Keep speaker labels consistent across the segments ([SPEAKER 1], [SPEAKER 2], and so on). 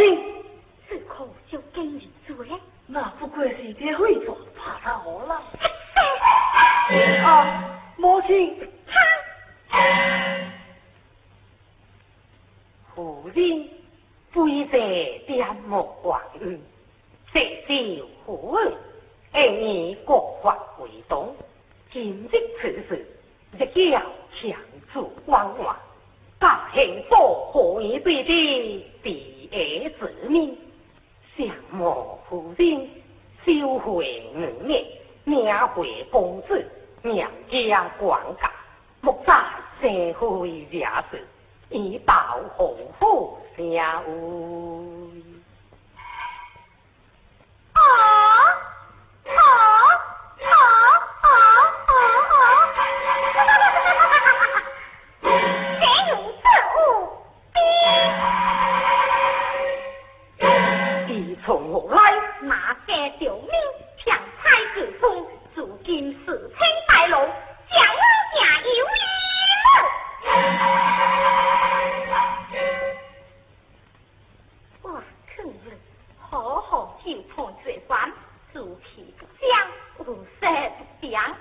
[SPEAKER 1] 亲，
[SPEAKER 2] 是可就今日做嘞？
[SPEAKER 1] 那不过是给会做怕他好了。啊，母亲，
[SPEAKER 3] 夫人不在点目光，色受苦恩，爱你国法为东，今日此事，日要强助光华，大兴保护你对的儿子命，相貌夫人修会五年，名回公子。娘家管家，莫在社会惹事，以报红富社会。
[SPEAKER 2] 小命强拆自封，如今四清大路，叫我怎有面？我可是好好就判这关，主题不讲，无色不讲。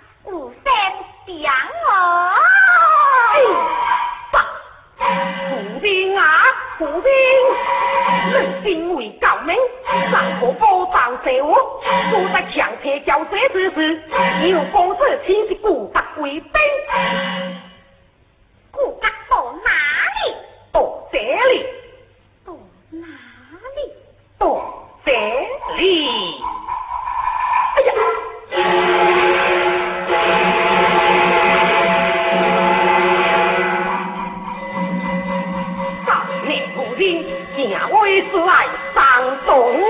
[SPEAKER 3] 叫谁知识有风水气息古法为悲
[SPEAKER 2] 古到哪里？
[SPEAKER 3] 到这里。
[SPEAKER 2] 到哪里？
[SPEAKER 3] 到这里。哎呀。少年不听家威是来伤动我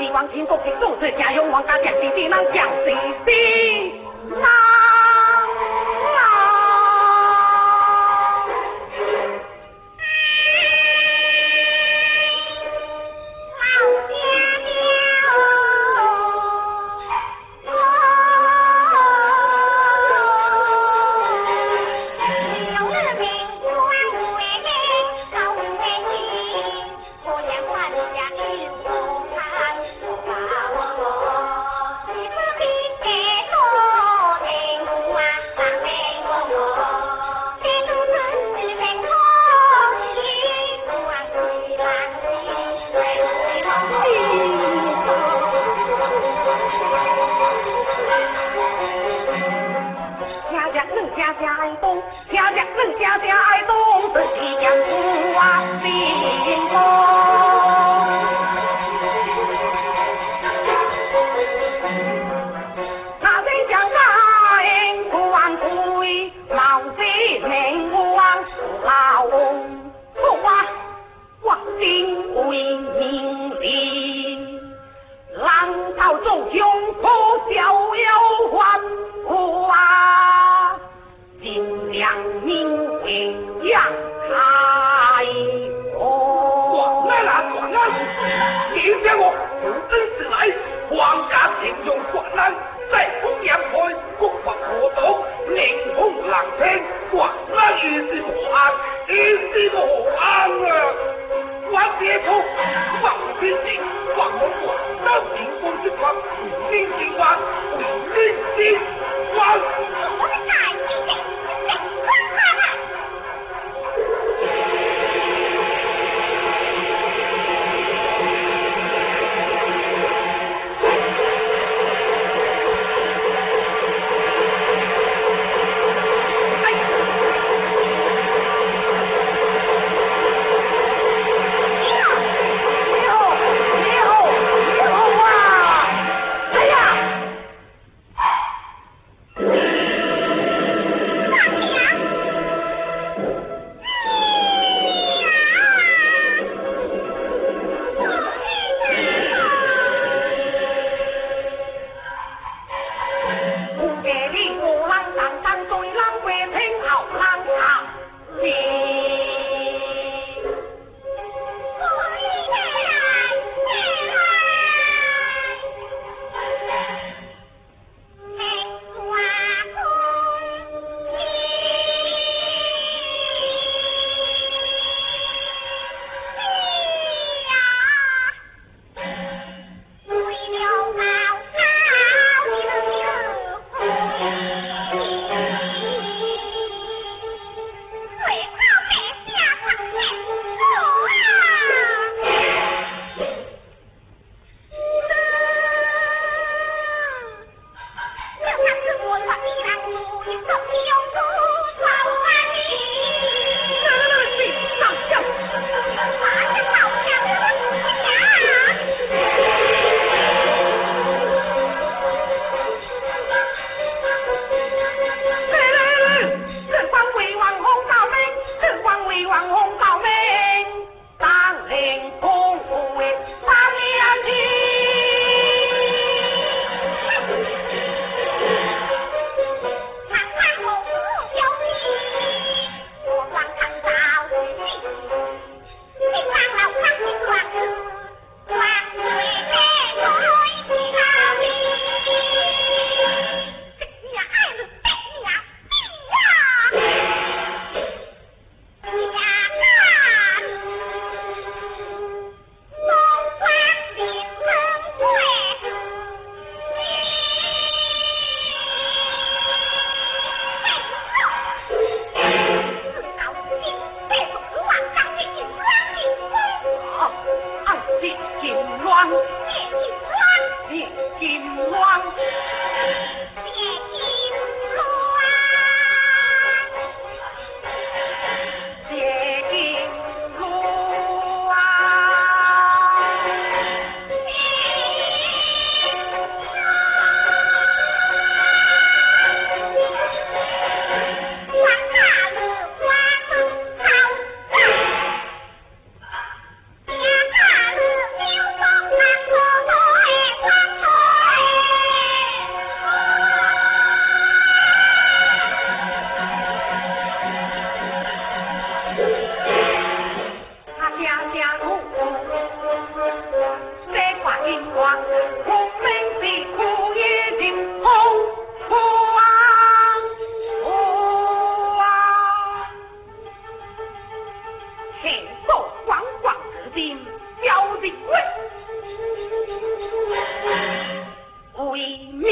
[SPEAKER 3] 帝王亲国的总是家用王家将弟弟能将弟弟那。家家爱动，家家恁家家爱动，是新娘子啊，新。广
[SPEAKER 4] 安南安我不正是来皇家用安阳国天安是安是安啊我我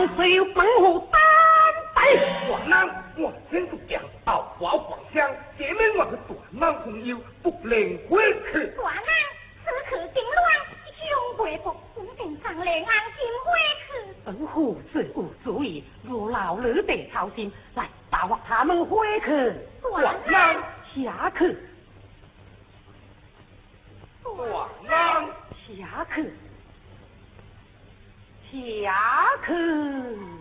[SPEAKER 3] 江水猛虎担待，
[SPEAKER 4] 我难我身主将到我皇乡，姐妹我是短难朋友，不能回去。
[SPEAKER 2] 短难此刻惊乱，雄鬼不不定上来，安心回去。
[SPEAKER 3] 本虎自无主意，如老驴得操心，来打发他们回去。
[SPEAKER 2] 短难
[SPEAKER 3] 下去，
[SPEAKER 2] 短难
[SPEAKER 3] 下去。侠客